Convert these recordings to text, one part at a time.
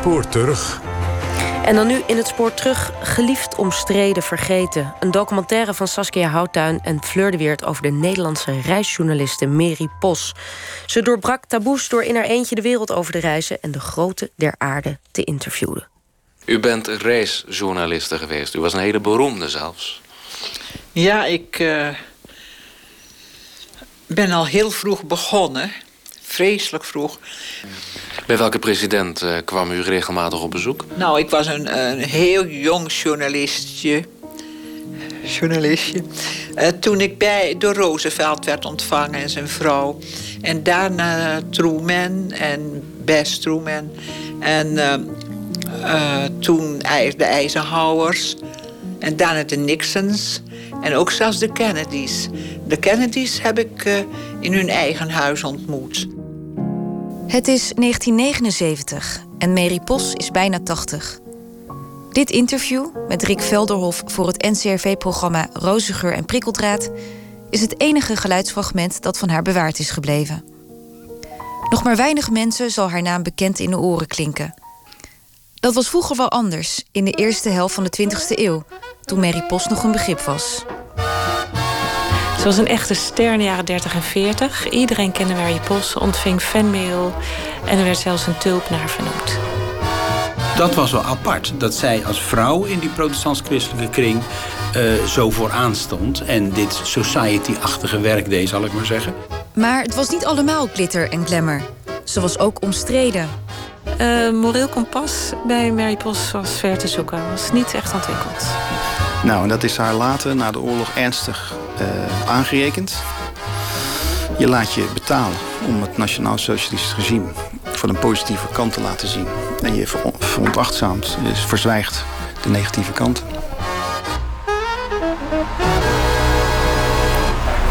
spoor terug. En dan nu in het spoor terug, geliefd omstreden vergeten. Een documentaire van Saskia Houttuin en Fleur de Weert... over de Nederlandse reisjournaliste Mary Pos. Ze doorbrak taboes door in haar eentje de wereld over te reizen... en de grote der aarde te interviewen. U bent reisjournaliste geweest. U was een hele beroemde zelfs. Ja, ik uh, ben al heel vroeg begonnen. Vreselijk vroeg. Bij welke president uh, kwam u regelmatig op bezoek? Nou, ik was een, heel jong journalistje. Journalistje. Uh, toen ik bij, door Roosevelt werd ontvangen en zijn vrouw. En daarna Truman en Best Truman. En uh, toen de Eisenhowers. En daarna de Nixons. En ook zelfs de Kennedys. De Kennedys heb ik in hun eigen huis ontmoet. Het is 1979 en Mary Pos is bijna 80. Dit interview met Rick Velderhof voor het NCRV-programma Rozengeur en Prikkeldraad is het enige geluidsfragment dat van haar bewaard is gebleven. Nog maar weinig mensen zal haar naam bekend in de oren klinken. Dat was vroeger wel anders, in de eerste helft van de 20e eeuw, toen Mary Pos nog een begrip was. Ze was een echte ster in de jaren 30 en 40. Iedereen kende Mary Pos, ontving fanmail en er werd zelfs een tulp naar haar vernoemd. Dat was wel apart, dat zij als vrouw in die protestants-christelijke kring uh, zo vooraan stond en dit society-achtige werk deed, zal ik maar zeggen. Maar het was niet allemaal glitter en glamour. Ze was ook omstreden. Uh, moreel kompas bij Mary Pos was ver te zoeken, was niet echt ontwikkeld. Nou, en dat is haar later, na de oorlog, ernstig uh, aangerekend. Je laat je betalen om het nationaal socialistisch regime van een positieve kant te laten zien. En je veronachtzaamt, dus verzwijgt de negatieve kanten.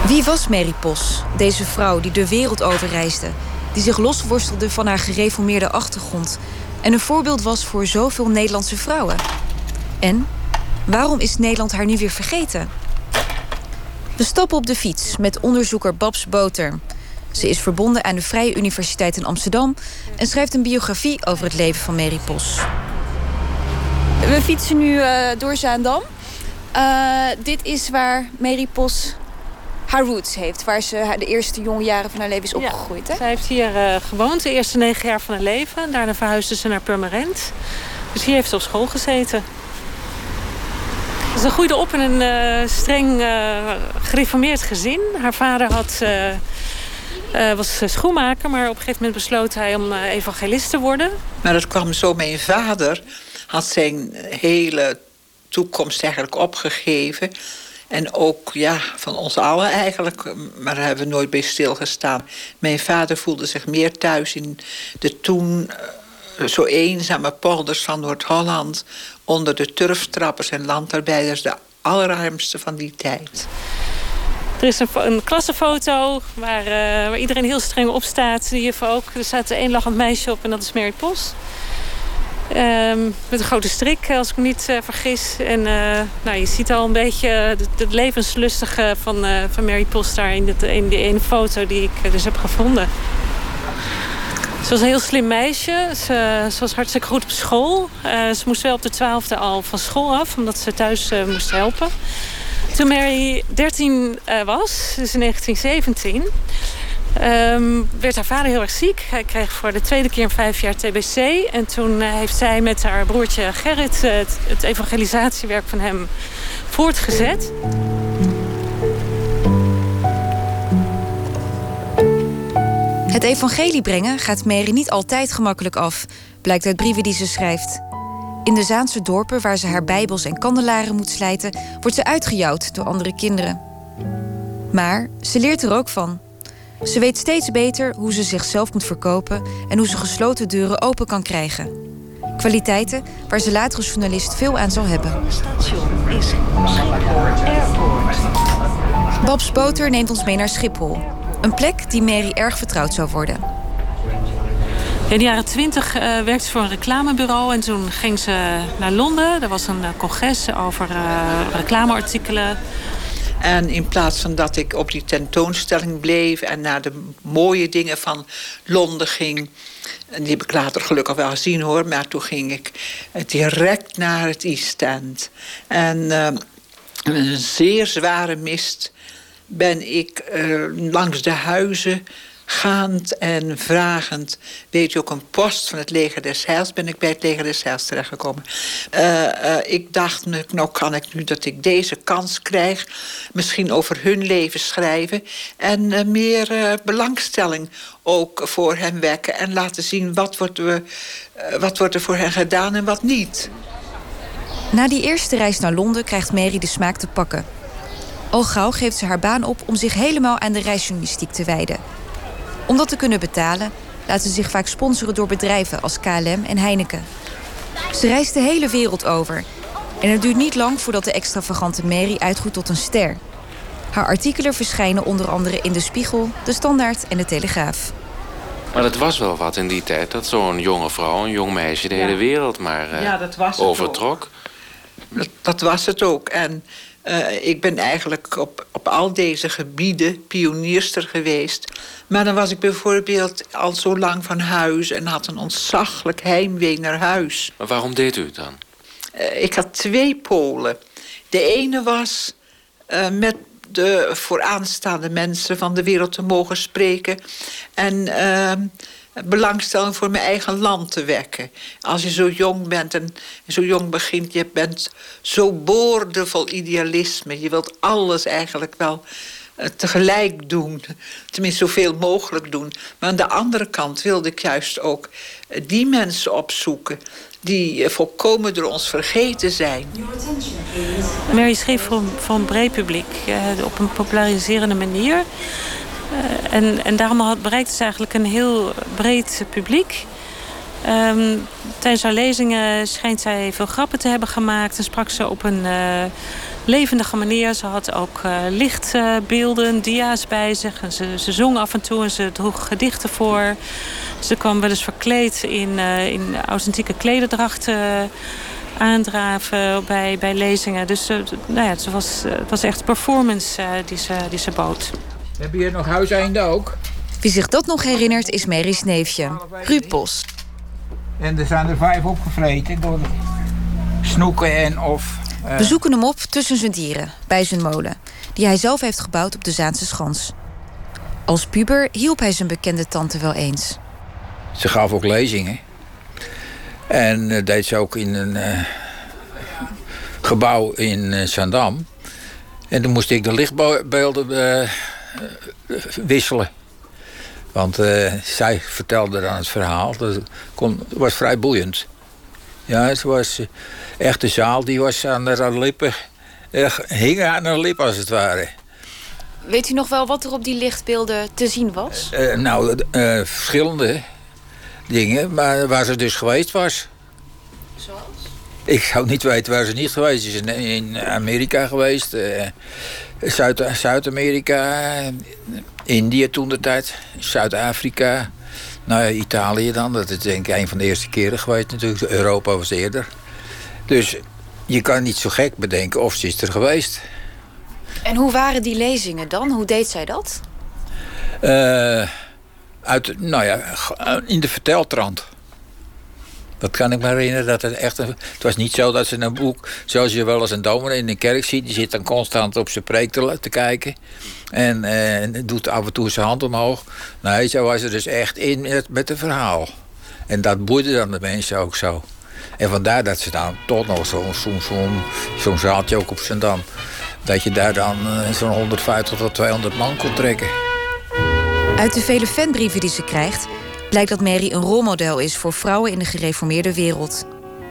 Wie was Mary Pos, deze vrouw die de wereld overreisde, die zich losworstelde van haar gereformeerde achtergrond en een voorbeeld was voor zoveel Nederlandse vrouwen? En waarom is Nederland haar nu weer vergeten? We stappen op de fiets met onderzoeker Babs Boter. Ze is verbonden aan de Vrije Universiteit in Amsterdam en schrijft een biografie over het leven van Mary Pos. We fietsen nu uh, door Zaandam. Uh, dit is waar Mary Pos haar roots heeft, waar ze de eerste jonge jaren van haar leven is opgegroeid. Ja, Zij heeft hier uh, gewoond de eerste negen jaar van haar leven. Daarna verhuisde ze naar Purmerend. Dus hier heeft ze op school gezeten. Ze groeide op in een uh, streng uh, gereformeerd gezin. Haar vader had, uh, was schoenmaker, maar op een gegeven moment besloot hij om evangelist te worden. Maar dat kwam zo. Mijn vader had zijn hele toekomst eigenlijk opgegeven. En ook ja, van ons allen eigenlijk, maar daar hebben we nooit bij stilgestaan. Mijn vader voelde zich meer thuis in de toen zo eenzame polders van Noord-Holland onder de turftrappers en landarbeiders de allerarmste van die tijd. Er is een, klassenfoto waar, uh, waar, iedereen heel streng op staat. Je ook. Er staat één lachend meisje op en dat is Mary Pos. Um, met een grote strik, als ik me niet uh, vergis. En nou, je ziet al een beetje het levenslustige van, van Mary Pos daar in, dit, in die ene foto die ik dus heb gevonden. Ze was een heel slim meisje. Ze, ze was hartstikke goed op school. Uh, ze moest wel op de twaalfde al van school af, omdat ze thuis uh, moest helpen. Toen Mary 13 uh, was, dus in 1917... Um, werd haar vader heel erg ziek. Hij kreeg voor de tweede keer in vijf jaar TBC. En toen heeft zij met haar broertje Gerrit het, het evangelisatiewerk van hem voortgezet. Het evangelie brengen gaat Mary niet altijd gemakkelijk af, blijkt uit brieven die ze schrijft. In de Zaanse dorpen waar ze haar bijbels en kandelaren moet slijten, wordt ze uitgejouwd door andere kinderen. Maar ze leert er ook van. Ze weet steeds beter hoe ze zichzelf moet verkopen en hoe ze gesloten deuren open kan krijgen. Kwaliteiten waar ze later als journalist veel aan zal hebben. Station is Airport. Babs Boter neemt ons mee naar Schiphol, een plek die Mary erg vertrouwd zou worden. In de jaren twintig uh, werkte ze voor een reclamebureau en toen ging ze naar Londen. Er was een uh, congres over uh, reclameartikelen. En in plaats van dat ik op die tentoonstelling bleef en naar de mooie dingen van Londen ging. En die heb ik later gelukkig wel gezien hoor. Maar toen ging ik direct naar het East End. En uh, een zeer zware mist ben ik uh, langs de huizen gaand en vragend. Weet je ook een post van het leger des Heils? Ben ik bij het leger des Heils terechtgekomen. Uh, uh, ik dacht, nou kan ik nu dat ik deze kans krijg... misschien over hun leven schrijven... en meer belangstelling ook voor hen wekken... en laten zien wat wordt, wat wordt er voor hen gedaan en wat niet. Na die eerste reis naar Londen krijgt Mary de smaak te pakken. Al gauw geeft ze haar baan op om zich helemaal aan de reisjournalistiek te wijden. Om dat te kunnen betalen, laat ze zich vaak sponsoren door bedrijven als KLM en Heineken. Ze reist de hele wereld over. En het duurt niet lang voordat de extravagante Mary uitgroeit tot een ster. Haar artikelen verschijnen onder andere in De Spiegel, De Standaard en De Telegraaf. Maar het was wel wat in die tijd dat zo'n jonge vrouw, een jong meisje, de hele wereld maar uh, ja, dat was overtrok. Dat, dat, was het ook. En uh, ik ben eigenlijk op, op al deze gebieden pionierster geweest. Maar dan was ik bijvoorbeeld al zo lang van huis en had een ontzaglijk heimwee naar huis. Maar waarom deed u het dan? Uh, ik had twee polen. De ene was uh, met de vooraanstaande mensen van de wereld te mogen spreken. En belangstelling voor mijn eigen land te wekken. Als je zo jong bent en zo jong begint, je bent zo boordevol idealisme. Je wilt alles eigenlijk wel uh, tegelijk doen. Tenminste, zoveel mogelijk doen. Maar aan de andere kant wilde ik juist ook uh, die mensen opzoeken die uh, volkomen door ons vergeten zijn. Mary schreef voor, voor een breed publiek op een populariserende manier. Uh, en, en daarom had, bereikte ze eigenlijk een heel breed publiek. Um, tijdens haar lezingen schijnt zij veel grappen te hebben gemaakt en sprak ze op een uh, levendige manier. Ze had ook uh, lichtbeelden, dia's bij zich. En ze, ze zong af en toe en ze droeg gedichten voor. Ze kwam wel eens verkleed in, in authentieke klederdrachten aandraven bij, bij lezingen. Dus nou ja, het, was, het was echt performance die, ze, die ze bood. Heb je nog huiseinden ook? Wie zich dat nog herinnert is Mary's neefje, Ruud Bos. En er zijn er vijf opgevreten door snoeken en of... Uh... We zoeken hem op tussen zijn dieren, bij zijn molen... die hij zelf heeft gebouwd op de Zaanse Schans. Als puber hielp hij zijn bekende tante wel eens. Ze gaf ook lezingen. En uh, deed ze ook in een uh, gebouw in uh, Zandam. En toen moest ik de lichtbeelden wisselen. Want uh, zij vertelde dan het verhaal. Dat kon, was vrij boeiend. Ja, het was uh, echt de zaal die was aan de lippen. Hing aan de lip als het ware. Weet u nog wel wat er op die lichtbeelden te zien was? nou, verschillende dingen, maar waar ze dus geweest was. Zoals? Ik zou niet weten waar ze niet geweest is. In, in Amerika geweest. Zuid-Amerika, India toen de tijd, Zuid-Afrika, nou ja, Italië dan. Dat is denk ik een van de eerste keren geweest natuurlijk. Europa was eerder. Dus je kan niet zo gek bedenken of ze is er geweest. En hoe waren die lezingen dan? Hoe deed zij dat? Uh, uit, nou ja, in de verteltrand. Dat kan ik me herinneren. Dat het, echt het was niet zo dat ze een boek... zoals je wel eens een dominee in een kerk ziet... die zit dan constant op zijn preek te, kijken. En eh, doet af en toe zijn hand omhoog. Nee, zo was er dus echt in met, het verhaal. En dat boeide dan de mensen ook zo. En vandaar dat ze dan toch nog zo'n zo, zo, zo zaaltje ook op Zandam... dat je daar dan uh, zo'n 150 tot 200 man kon trekken. Uit de vele fanbrieven die ze krijgt blijkt dat Mary een rolmodel is voor vrouwen in de gereformeerde wereld.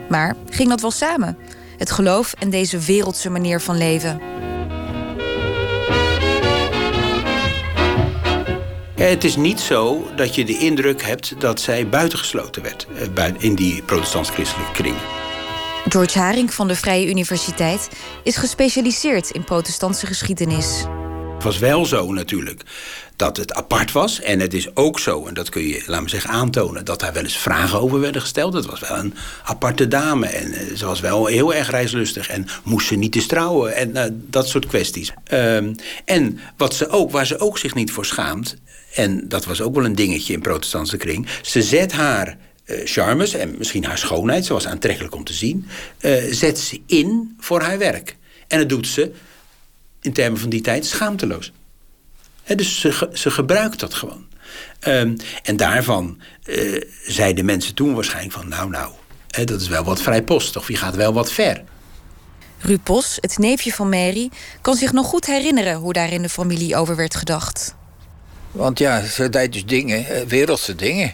Maar ging dat wel samen? Het geloof en deze wereldse manier van leven. Het is niet zo dat je de indruk hebt dat zij buitengesloten werd in die protestants-christelijke kring. George Haring van de Vrije Universiteit is gespecialiseerd in protestantse geschiedenis. Het was wel zo natuurlijk dat het apart was. En het is ook zo, en dat kun je, laat me zeggen, aantonen... dat daar wel eens vragen over werden gesteld. Het was wel een aparte dame en uh, ze was wel heel erg reislustig... en moest ze niet eens trouwen en uh, dat soort kwesties. Um, en wat ze ook, waar ze ook zich niet voor schaamt... en dat was ook wel een dingetje in protestantse kring... ze zet haar uh, charmes en misschien haar schoonheid, zoals aantrekkelijk om te zien... zet ze in voor haar werk. En dat doet ze, in termen van die tijd, schaamteloos dus ze, ze gebruikt dat gewoon. Um, en daarvan uh, zeiden mensen toen waarschijnlijk van... nou, nou, hè, dat is wel wat vrijpostig. Je gaat wel wat ver. Ruud Bos, het neefje van Mary, kan zich nog goed herinneren... hoe daar in de familie over werd gedacht. Want ja, ze deed dus dingen, eh, wereldse dingen.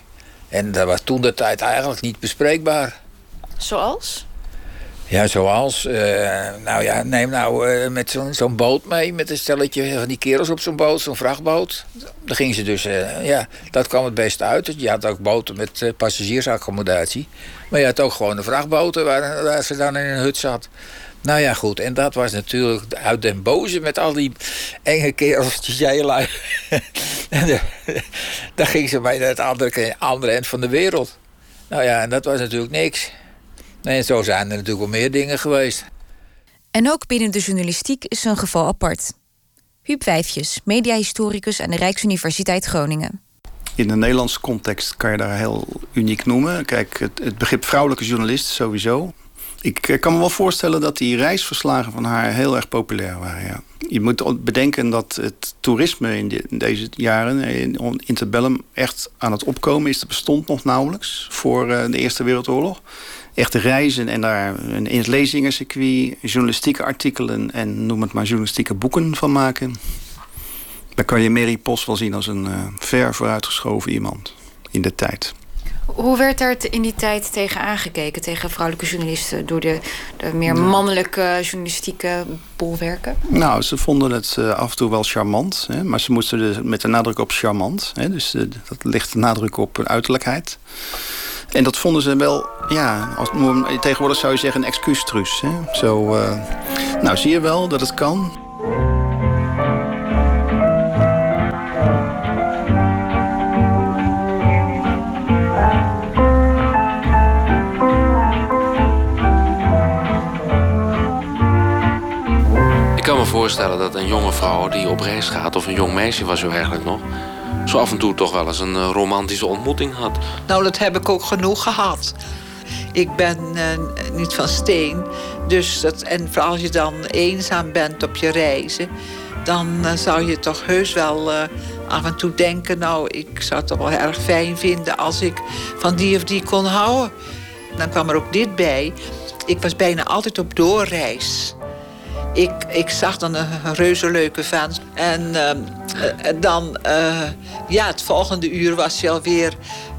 En dat was toen de tijd eigenlijk niet bespreekbaar. Zoals? Ja, zoals, uh, nou ja, neem nou uh, met zo'n boot mee, met een stelletje van die kerels op zo'n boot, zo'n vrachtboot. Daar gingen ze dus, uh, ja, dat kwam het beste uit. Je had ook boten met passagiersaccommodatie. Maar je had ook gewoon een vrachtboten waar, ze dan in een hut zat. Nou ja, goed. En dat was natuurlijk uit den boze met al die enge kerels, die jij En daar ging ze bij het andere, andere eind van de wereld. Nou ja, en dat was natuurlijk niks. Nee, zo zijn er natuurlijk wel meer dingen geweest. En ook binnen de journalistiek is een geval apart. Huub Wijfjes, mediahistoricus aan de Rijksuniversiteit Groningen. In de Nederlandse context kan je daar heel uniek noemen. Kijk, het, het begrip vrouwelijke journalist sowieso. Ik kan me wel voorstellen dat die reisverslagen van haar heel erg populair waren. Ja. Je moet bedenken dat het toerisme in, deze jaren, in interbellum, echt aan het opkomen is. Dat bestond nog nauwelijks voor eh, de Eerste Wereldoorlog echte reizen en daar een, een lezingencircuit, journalistieke artikelen en noem het maar journalistieke boeken van maken. Daar kan je Mary Post wel zien als een uh, ver vooruitgeschoven iemand in de tijd. Hoe werd daar in die tijd tegen aangekeken, tegen vrouwelijke journalisten, door de, de meer mannelijke journalistieke bolwerken? Nou, ze vonden het uh, af en toe wel charmant, hè, maar ze moesten dus met de nadruk op charmant. Hè, dus uh, dat ligt de nadruk op uiterlijkheid. En dat vonden ze wel, ja, als, tegenwoordig zou je zeggen een excuustruus. Zo, uh, nou zie je wel dat het kan. Ik kan me voorstellen dat een jonge vrouw die op reis gaat... of een jong meisje was u eigenlijk nog zo af en toe toch wel eens een eh, romantische ontmoeting had. Nou, dat heb ik ook genoeg gehad. Ik ben uh, niet van steen. Dus dat, en als je dan eenzaam bent op je reizen... dan uh, zou je toch heus wel af en toe denken... nou, ik zou het toch wel erg fijn vinden als ik van die of die kon houden. Dan kwam er ook dit bij. Ik was bijna altijd op doorreis. Ik, ik zag dan een, reuze leuke vent. En ehm, uh, dan, uh, ja, het volgende uur was hij alweer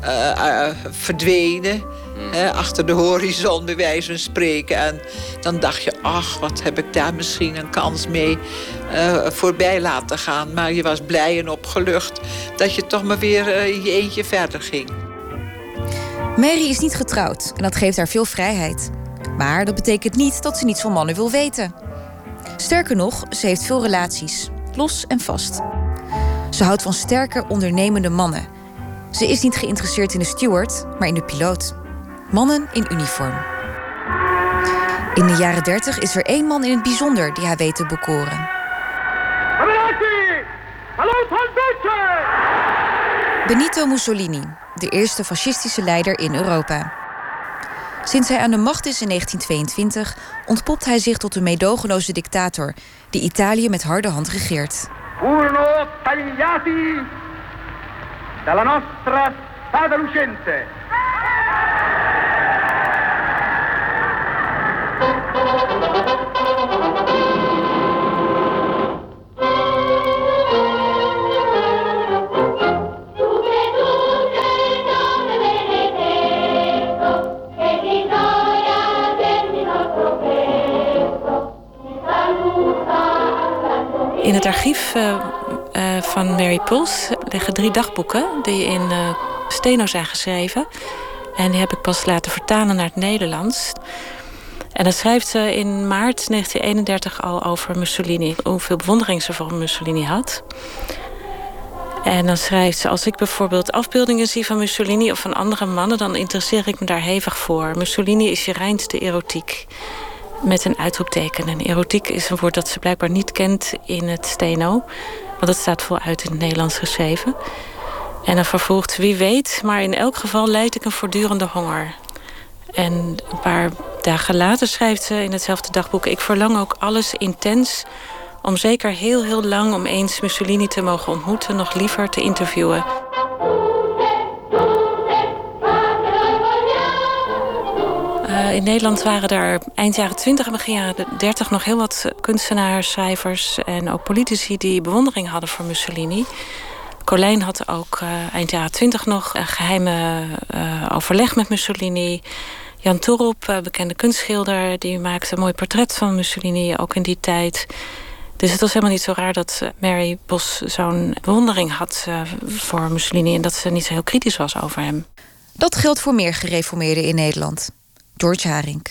uh, verdwenen. Mm. achter de horizon, bij wijze van spreken. En dan dacht je, ach, wat heb ik daar misschien een kans mee voorbij laten gaan. Maar je was blij en opgelucht dat je toch maar weer je eentje verder ging. Mary is niet getrouwd en dat geeft haar veel vrijheid. Maar dat betekent niet dat ze niets van mannen wil weten. Sterker nog, ze heeft veel relaties, los en vast. Ze houdt van sterke, ondernemende mannen. Ze is niet geïnteresseerd in de steward, maar in de piloot. Mannen in uniform. In de jaren 30 is er één man in het bijzonder die haar weet te bekoren. Benito Mussolini, de eerste fascistische leider in Europa. Sinds hij aan de macht is in 1922 ontpopt hij zich tot een meedogenloze dictator die Italië met harde hand regeert dalla nostra spada lucente. In het archief uh, uh, van Mary Puls liggen drie dagboeken die in uh, Steno zijn geschreven. En die heb ik pas laten vertalen naar het Nederlands. En dan schrijft ze in maart 1931 al over Mussolini. Hoeveel bewondering ze voor Mussolini had. En dan schrijft ze: Als ik bijvoorbeeld afbeeldingen zie van Mussolini of van andere mannen, dan interesseer ik me daar hevig voor. Mussolini is je reinste erotiek. Met een uitroepteken. En erotiek is een woord dat ze blijkbaar niet kent in het steno. Want het staat voluit in het Nederlands geschreven. En dan vervolgt: Wie weet, maar in elk geval leid ik een voortdurende honger. En een paar dagen later schrijft ze in hetzelfde dagboek: Ik verlang ook alles intens om zeker heel, heel lang om eens Mussolini te mogen ontmoeten, nog liever te interviewen. In Nederland waren er eind jaren 20 en begin jaren 30 nog heel wat kunstenaars, schrijvers en ook politici die bewondering hadden voor Mussolini. Colijn had ook uh, eind jaren 20 nog een geheime uh, overleg met Mussolini. Jan Torop, bekende kunstschilder, die maakte een mooi portret van Mussolini ook in die tijd. Dus het was helemaal niet zo raar dat eh, Mary Bos zo'n bewondering had voor Mussolini en dat ze niet zo heel kritisch was over hem. Dat geldt voor meer gereformeerden in Nederland. George Haring.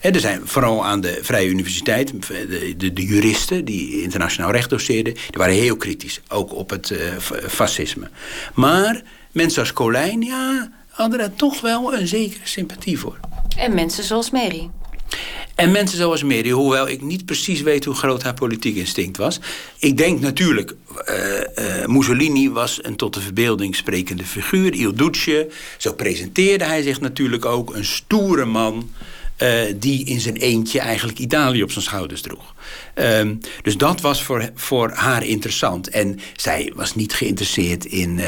Er zijn vooral aan de Vrije Universiteit, de, de, de juristen die internationaal recht doseerden, die waren heel kritisch, ook op het uh, fascisme. Maar mensen als Colijn, ja, hadden daar toch wel een zekere sympathie voor. En mensen zoals Mary. En mensen zoals Mary, hoewel ik niet precies weet hoe groot haar politiek instinct was. Ik denk natuurlijk, uh, uh, Mussolini was een tot de verbeelding sprekende figuur. Il Duce, zo presenteerde hij zich natuurlijk ook. Een stoere man. Uh, die in zijn eentje eigenlijk Italië op zijn schouders droeg. Um, dus dat was voor, voor haar interessant. En zij was niet geïnteresseerd in...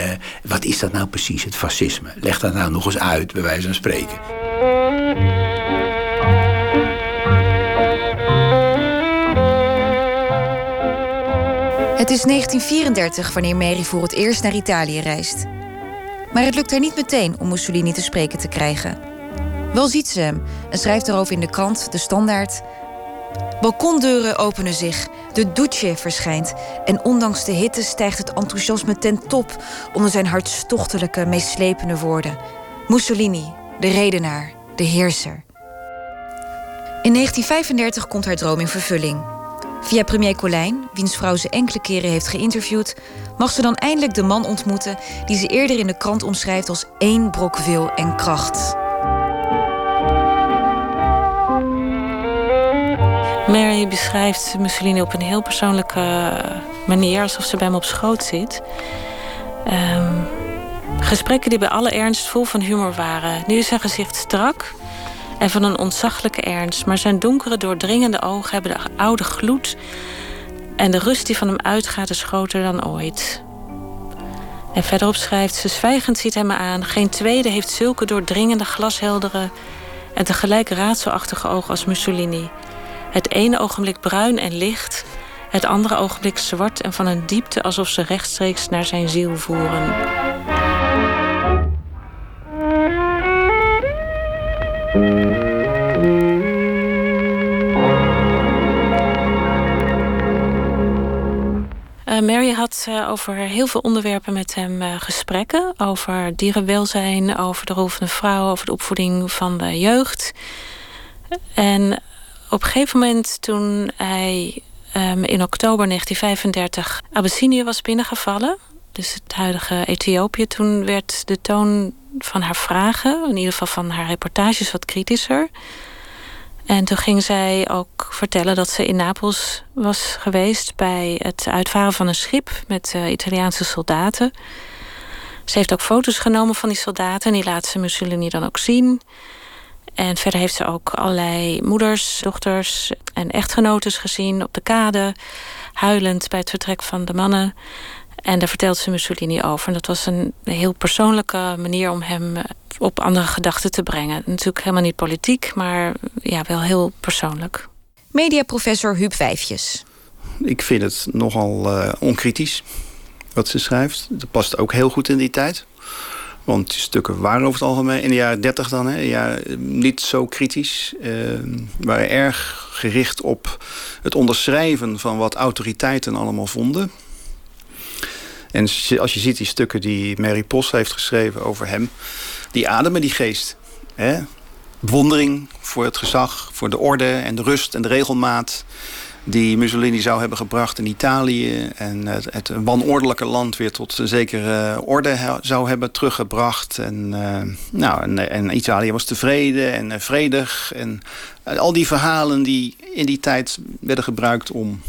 Wat is dat nou precies, het fascisme? Leg dat nou nog eens uit, bij wijze van spreken. Het is 1934 wanneer Mary voor het eerst naar Italië reist. Maar het lukt haar niet meteen om Mussolini te spreken te krijgen. Wel ziet ze hem en schrijft erover in de krant, de standaard. Balkondeuren openen zich, de Duce verschijnt... en ondanks de hitte stijgt het enthousiasme ten top... onder zijn hartstochtelijke, meeslepende woorden. Mussolini, de redenaar, de heerser. In 1935 komt haar droom in vervulling... Via premier Colijn, wiens vrouw ze enkele keren heeft geïnterviewd, mag ze dan eindelijk de man ontmoeten die ze eerder in de krant omschrijft als één brok wil en kracht. Mary beschrijft Mussolini op een heel persoonlijke manier, alsof ze bij hem op schoot zit. Um, gesprekken die bij alle ernst vol van humor waren. Nu is zijn gezicht strak en van een ontzaglijke ernst, maar zijn donkere, doordringende ogen hebben de oude gloed en de rust die van hem uitgaat is groter dan ooit. En verderop schrijft ze: Zwijgend ziet hij me aan. Geen tweede heeft zulke doordringende, glasheldere en tegelijk raadselachtige ogen als Mussolini. Het ene ogenblik bruin en licht, het andere ogenblik zwart en van een diepte alsof ze rechtstreeks naar zijn ziel voeren. Uh, over heel veel onderwerpen met hem uh, gesprekken. Over dierenwelzijn, over de rol van de vrouw, over de opvoeding van de jeugd. En op een gegeven moment toen hij um, in oktober 1935 Abyssinië was binnengevallen... dus het huidige Ethiopië, toen werd de toon van haar vragen... in ieder geval van haar reportages wat kritischer... En toen ging zij ook vertellen dat ze in Napels was geweest bij het uitvaren van een schip met uh, Italiaanse soldaten. Ze heeft ook foto's genomen van die soldaten en die laat ze Mussolini dan ook zien. En verder heeft ze ook allerlei moeders, dochters en echtgenotes gezien op de kade, huilend bij het vertrek van de mannen. En daar vertelt ze Mussolini over. En dat was een heel persoonlijke manier om hem op andere gedachten te brengen. Natuurlijk helemaal niet politiek, maar ja, wel heel persoonlijk. Mediaprofessor Huub Vijfjes. Ik vind het nogal uh, onkritisch wat ze schrijft. Dat past ook heel goed in die tijd. Want die stukken waren over het algemeen in de jaren 30 dan, hè, ja, niet zo kritisch. Uh, waren erg gericht op het onderschrijven van wat autoriteiten allemaal vonden. En als je ziet die stukken die Mary Post heeft geschreven over hem... die ademen die geest. Hè? bewondering voor het gezag, voor de orde en de rust en de regelmaat die Mussolini zou hebben gebracht in Italië. En het, het wanordelijke land weer tot een zekere orde zou hebben teruggebracht. En, uh, nou, en, en, Italië was tevreden en vredig. En al die verhalen die in die tijd werden gebruikt om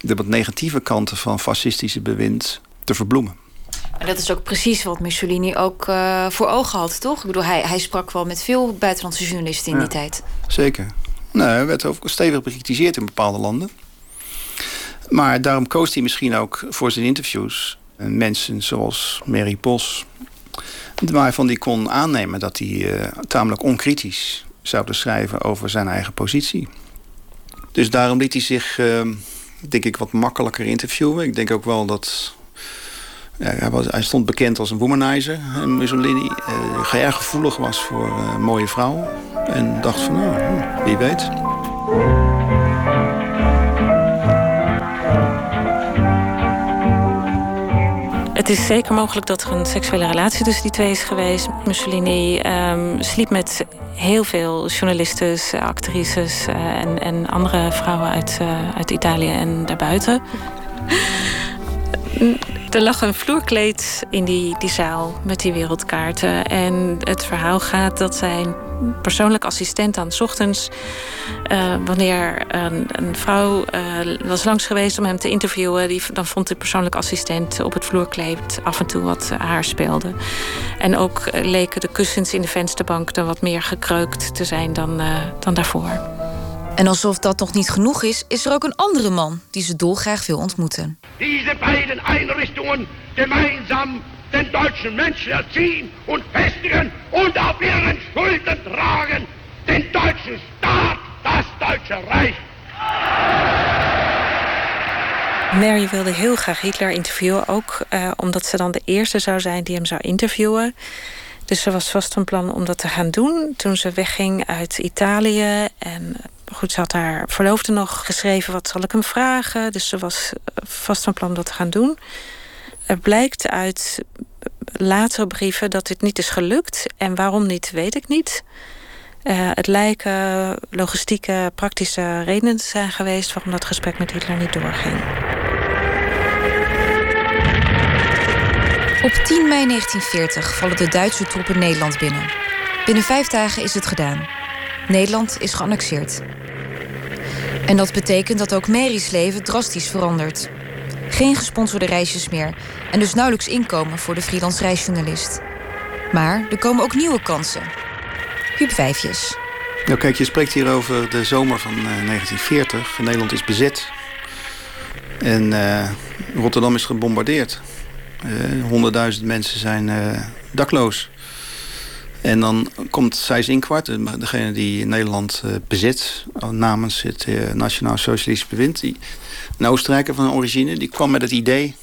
de wat negatieve kanten van fascistische bewind te verbloemen. En dat is ook precies wat Mussolini ook voor ogen had, toch? Ik bedoel, hij, hij sprak wel met veel buitenlandse journalisten in ja, die tijd. Zeker. Nou, hij werd ook stevig bekritiseerd in bepaalde landen. Maar daarom koos hij misschien ook voor zijn interviews mensen zoals Mary Bos, waarvan hij kon aannemen dat hij uh, tamelijk onkritisch zou beschrijven over zijn eigen positie. Dus daarom liet hij zich, uh, denk ik, wat makkelijker interviewen. Ik denk ook wel dat. Ja, hij, was, hij, stond bekend als een womanizer, Mussolini. Uh, erg gevoelig was voor mooie vrouwen. En dacht van, nou, wie weet. Het is zeker mogelijk dat er een seksuele relatie tussen die twee is geweest. Mussolini um, sliep met heel veel journalistes, actrices uh, en, en, andere vrouwen uit, uh, uit Italië en daarbuiten. Er lag een vloerkleed in die, die zaal met die wereldkaarten. En het verhaal gaat dat zijn persoonlijk assistent aan ochtends... Uh, wanneer een, een vrouw uh, was langs geweest om hem te interviewen... Die, dan vond de persoonlijk assistent op het vloerkleed af en toe wat haar speelde. En ook leken de kussens in de vensterbank dan wat meer gekreukt te zijn dan, dan daarvoor. En alsof dat nog niet genoeg is, is er ook een andere man die ze dolgraag wil ontmoeten. Deze beiden Einrichtungen gemeinsam den deutschen Menschen erziehen und festigen und auf ihren Schultern tragen den deutschen Staat, das Deutsche Reich. Mary wilde heel graag Hitler interviewen, ook uh, omdat ze dan de eerste zou zijn die hem zou interviewen. Dus ze was vast van plan om dat te gaan doen toen ze wegging uit Italië. En goed, ze had haar verloofde nog geschreven: wat zal ik hem vragen? Dus ze was vast van plan dat te gaan doen. Er blijkt uit latere brieven dat dit niet is gelukt. En waarom niet, weet ik niet. Uh, het lijken logistieke, praktische redenen te zijn geweest waarom dat gesprek met Hitler niet doorging. Op 10 mei 1940 vallen de Duitse troepen Nederland binnen. Binnen vijf dagen is het gedaan. Nederland is geannexeerd. En dat betekent dat ook Mary's leven drastisch verandert. Geen gesponsorde reisjes meer en dus nauwelijks inkomen voor de freelance reisjournalist. Maar er komen ook nieuwe kansen. Huub Vijfjes. Nou kijk, je spreekt hier over de zomer van uh, 1940. Nederland is bezet. En uh, Rotterdam is gebombardeerd. Honderdduizend mensen zijn dakloos. En dan komt Sijs Inkwart, degene die Nederland uh, bezit... namens het uh, Nationaal Socialistisch Bewind... Die, een Oostenrijker van origine, die kwam met het idee...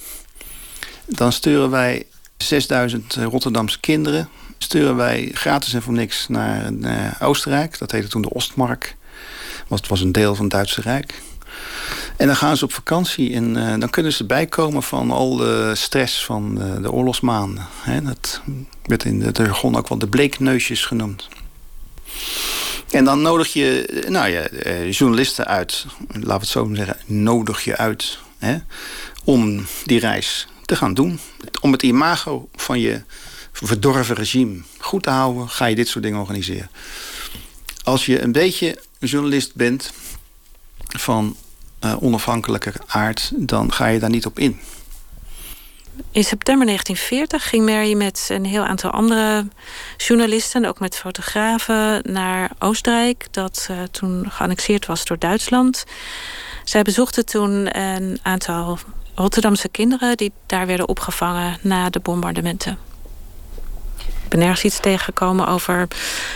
dan sturen wij 6000 Rotterdamse kinderen... sturen wij gratis en voor niks naar Oostenrijk. Dat heette toen de Ostmark. Het was een deel van het Duitse Rijk. En dan gaan ze op vakantie en uh, dan kunnen ze bijkomen van al de stress van de, de oorlogsmaanden. Dat werd in de jargon ook wel de bleekneusjes genoemd. En dan nodig je nou ja, journalisten uit, laten we het zo zeggen, nodig je uit om die reis te gaan doen. Om het imago van je verdorven regime goed te houden, ga je dit soort dingen organiseren. Als je een beetje journalist bent van uh, onafhankelijke aard, dan ga je daar niet op in. In september 1940 ging Mary met een heel aantal andere journalisten... en ook met fotografen naar Oostenrijk... dat uh, toen geannexeerd was door Duitsland. Zij bezochten toen een aantal Rotterdamse kinderen... die daar werden opgevangen na de bombardementen. Ben nergens iets tegengekomen over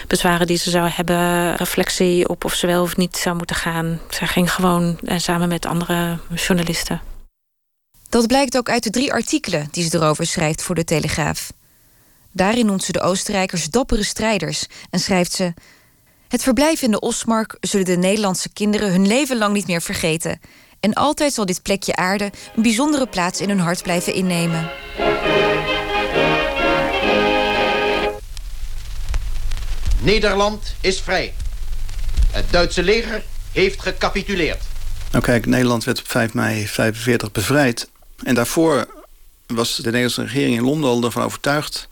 bezwaren die ze zou hebben... reflectie op of ze wel of niet zou moeten gaan. Zij ging gewoon uh, samen met andere journalisten. Dat blijkt ook uit de drie artikelen die ze erover schrijft voor de Telegraaf. Daarin noemt ze de Oostenrijkers dappere strijders en schrijft ze: Het verblijf in de Osmark zullen de Nederlandse kinderen hun leven lang niet meer vergeten. En altijd zal dit plekje aarde een bijzondere plaats in hun hart blijven innemen. Nederland is vrij. Het Duitse leger heeft gecapituleerd. Nou kijk, Nederland werd op 5 mei 1945 bevrijd. En daarvoor was de Nederlandse regering in Londen al ervan overtuigd...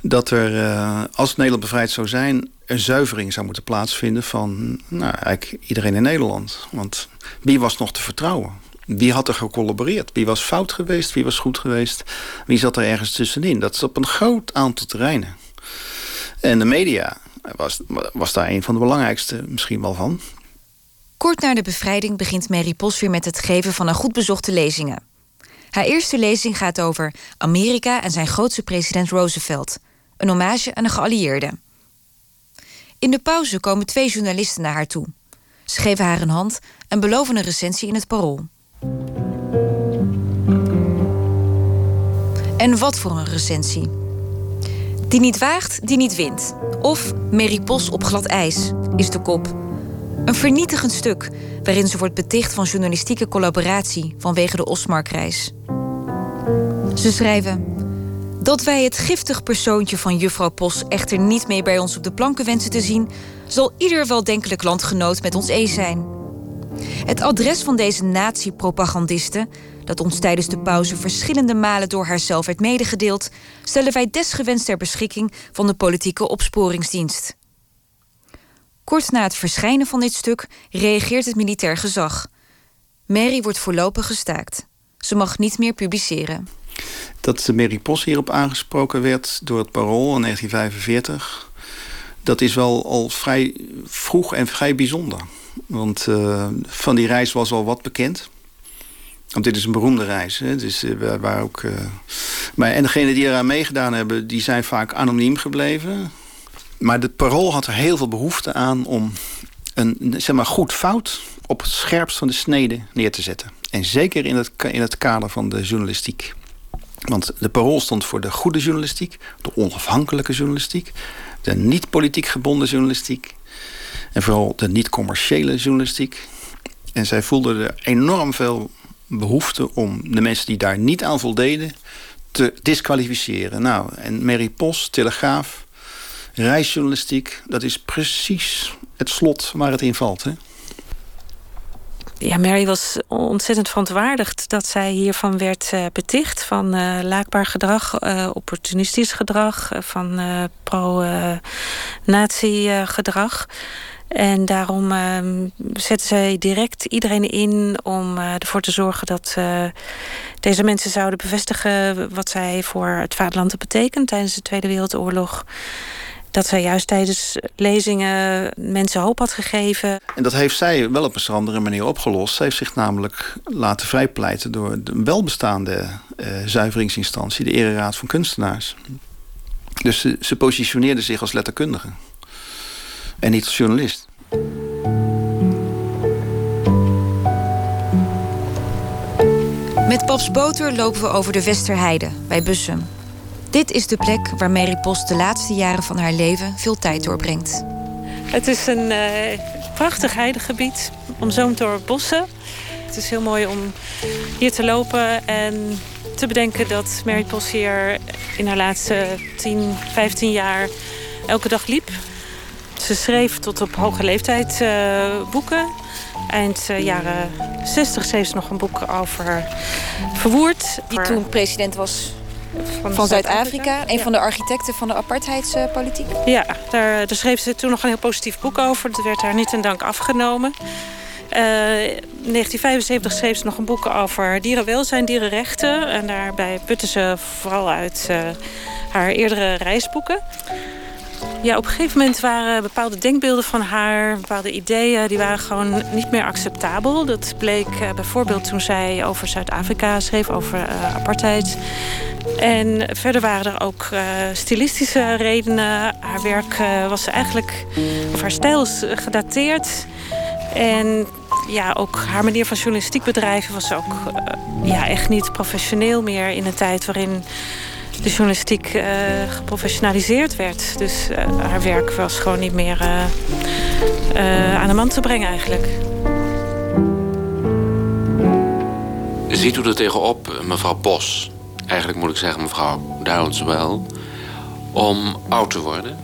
dat er, uh, als Nederland bevrijd zou zijn... een zuivering zou moeten plaatsvinden van nou, eigenlijk iedereen in Nederland. Want wie was nog te vertrouwen? Wie had er gecollaboreerd? Wie was fout geweest? Wie was goed geweest? Wie zat er ergens tussenin? Dat is op een groot aantal terreinen. En de media was, was daar een van de belangrijkste misschien wel van. Kort na de bevrijding begint Mary Pos weer met het geven van een goed bezochte lezingen. Haar eerste lezing gaat over Amerika en zijn grootste president Roosevelt. Een hommage aan de geallieerden. In de pauze komen twee journalisten naar haar toe. Ze geven haar een hand en beloven een recensie in het parool. En wat voor een recensie? Die niet waagt, die niet wint. Of Mary Pos op glad ijs, is de kop. Een vernietigend stuk waarin ze wordt beticht van journalistieke collaboratie vanwege de Osmarkreis. Ze schrijven dat wij het giftig persoontje van juffrouw Pos echter niet meer bij ons op de planken wensen te zien, zal ieder weldenkelijk landgenoot met ons eens zijn. Het adres van deze nazi-propagandiste, dat ons tijdens de pauze verschillende malen door haarzelf werd medegedeeld, stellen wij desgewenst ter beschikking van de politieke opsporingsdienst. Kort na het verschijnen van dit stuk reageert het militair gezag. Mary wordt voorlopig gestaakt. Ze mag niet meer publiceren. Dat de Mary Pos hierop aangesproken werd door het Parool in 1945... dat is wel al vrij vroeg en vrij bijzonder. Want uh, van die reis was al wat bekend. Want dit is een beroemde reis. Hè? Dus, uh, waar ook, uh... maar, en degenen die eraan meegedaan hebben... die zijn vaak anoniem gebleven. Maar het parool had er heel veel behoefte aan... om een zeg maar, goed fout op het scherpst van de snede neer te zetten. En zeker in het, in het kader van de journalistiek. Want de parool stond voor de goede journalistiek... de onafhankelijke journalistiek... de niet politiek gebonden journalistiek... en vooral de niet-commerciële journalistiek. En zij voelden er enorm veel behoefte om de mensen die daar niet aan voldeden... te disqualificeren. Nou, en Mary Pos, Telegraaf, reisjournalistiek... dat is precies het slot waar het in valt, hè? ja, Mary was ontzettend verontwaardigd dat zij hiervan werd uh, beticht. Van uh, laakbaar gedrag, uh, opportunistisch gedrag, van pro-nazi gedrag. En daarom ehm, zette zij direct iedereen in om ervoor te zorgen dat deze mensen zouden bevestigen wat zij voor het vaderland betekent tijdens de Tweede Wereldoorlog dat zij juist tijdens lezingen mensen hoop had gegeven. En dat heeft zij wel op een andere manier opgelost. Ze heeft zich namelijk laten vrijpleiten door de welbestaande uh, zuiveringsinstantie, de Ereraad van Kunstenaars. Dus ze, ze positioneerde zich als letterkundige en niet als journalist. Met Paps Boter lopen we over de Westerheide bij Bussum. Dit is de plek waar Mary Post de laatste jaren van haar leven veel tijd doorbrengt. Het is een uh, prachtig heidegebied, omzoomd door bossen. Het is heel mooi om hier te lopen en te bedenken dat Mary Post hier in haar laatste 10, 15 jaar elke dag liep. Ze schreef tot op hoge leeftijd uh, boeken. Eind uh, jaren 60 schreef ze nog een boek over Verwoerd. Die toen president was van, van Zuid-Afrika. een van de architecten van de apartheidspolitiek. Ja, daar, daar schreef ze toen nog een heel positief boek over. Dat werd haar niet in dank afgenomen. Uh, in 1975 schreef ze nog een boek over dierenwelzijn, dierenrechten. En daarbij putte ze vooral uit haar eerdere reisboeken. Ja, op een gegeven moment waren bepaalde denkbeelden van haar, bepaalde ideeën, die waren gewoon niet meer acceptabel. Dat bleek uh, bijvoorbeeld toen zij over Zuid-Afrika schreef, over uh, apartheid. En verder waren er ook uh, stilistische redenen. Haar werk was eigenlijk, of haar stijl is gedateerd. En ja, ook haar manier van journalistiek bedrijven was ook ja, echt niet professioneel meer in een tijd waarin de journalistiek uh, geprofessionaliseerd werd. Dus uh, haar werk was gewoon niet meer uh, aan de man te brengen eigenlijk. Ziet u er tegenop, mevrouw Bos? Eigenlijk moet ik zeggen mevrouw Downs wel. Om oud te worden?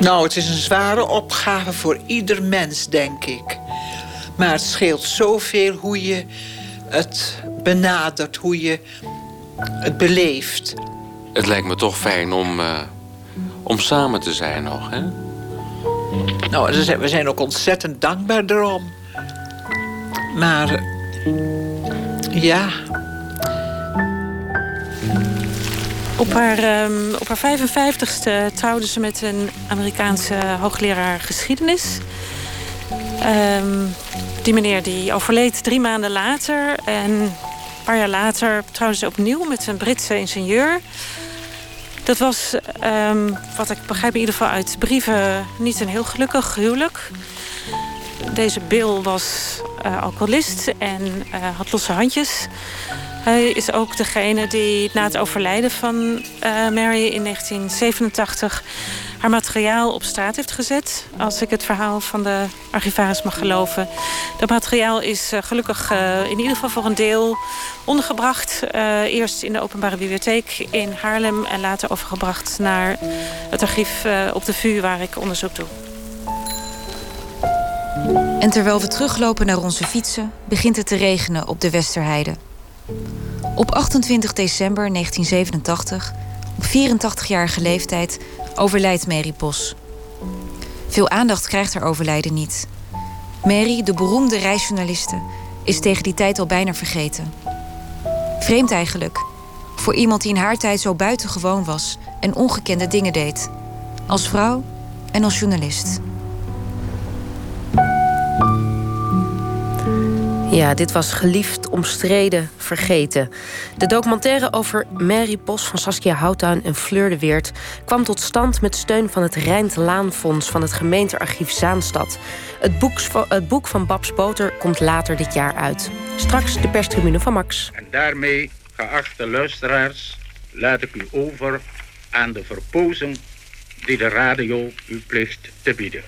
Nou, het is een zware opgave voor ieder mens, denk ik. Maar het scheelt zoveel hoe je het benadert, hoe je het beleeft. Het lijkt me toch fijn om, uh, om samen te zijn nog, hè? Nou, we zijn ook ontzettend dankbaar erom. Maar ja. Op haar, um, op haar 55ste trouwde ze met een Amerikaanse hoogleraar geschiedenis. Um, die meneer die overleed drie maanden later. En een paar jaar later trouwde ze opnieuw met een Britse ingenieur. Dat was, um, wat ik begrijp in ieder geval uit brieven, niet een heel gelukkig huwelijk. Deze Bill was uh, alcoholist en uh, had losse handjes. Hij is ook degene die na het overlijden van uh, Mary in 1987 haar materiaal op straat heeft gezet. Als ik het verhaal van de archivaris mag geloven. Dat materiaal is uh, gelukkig uh, in ieder geval voor een deel ondergebracht. Uh, eerst in de openbare bibliotheek in Haarlem en later overgebracht naar het archief op de VU waar ik onderzoek doe. En terwijl we teruglopen naar onze fietsen, begint het te regenen op de Westerheide. Op 28 december 1987, op 84-jarige leeftijd, overlijdt Mary Bos. Veel aandacht krijgt haar overlijden niet. Mary, de beroemde reisjournaliste, is tegen die tijd al bijna vergeten. Vreemd eigenlijk, voor iemand die in haar tijd zo buitengewoon was en ongekende dingen deed. Als vrouw en als journalist. Ja, dit was Geliefd, Omstreden, Vergeten. De documentaire over Mary Bos van Saskia Houttuin en Fleur de Weert... kwam tot stand met steun van het Rijnt-Laanfonds... van het gemeentearchief Zaanstad. Het boek, het boek van Babs Boter komt later dit jaar uit. Straks de perstribune van Max. En daarmee, geachte luisteraars, laat ik u over aan de verpozing... die de radio u plicht te bieden.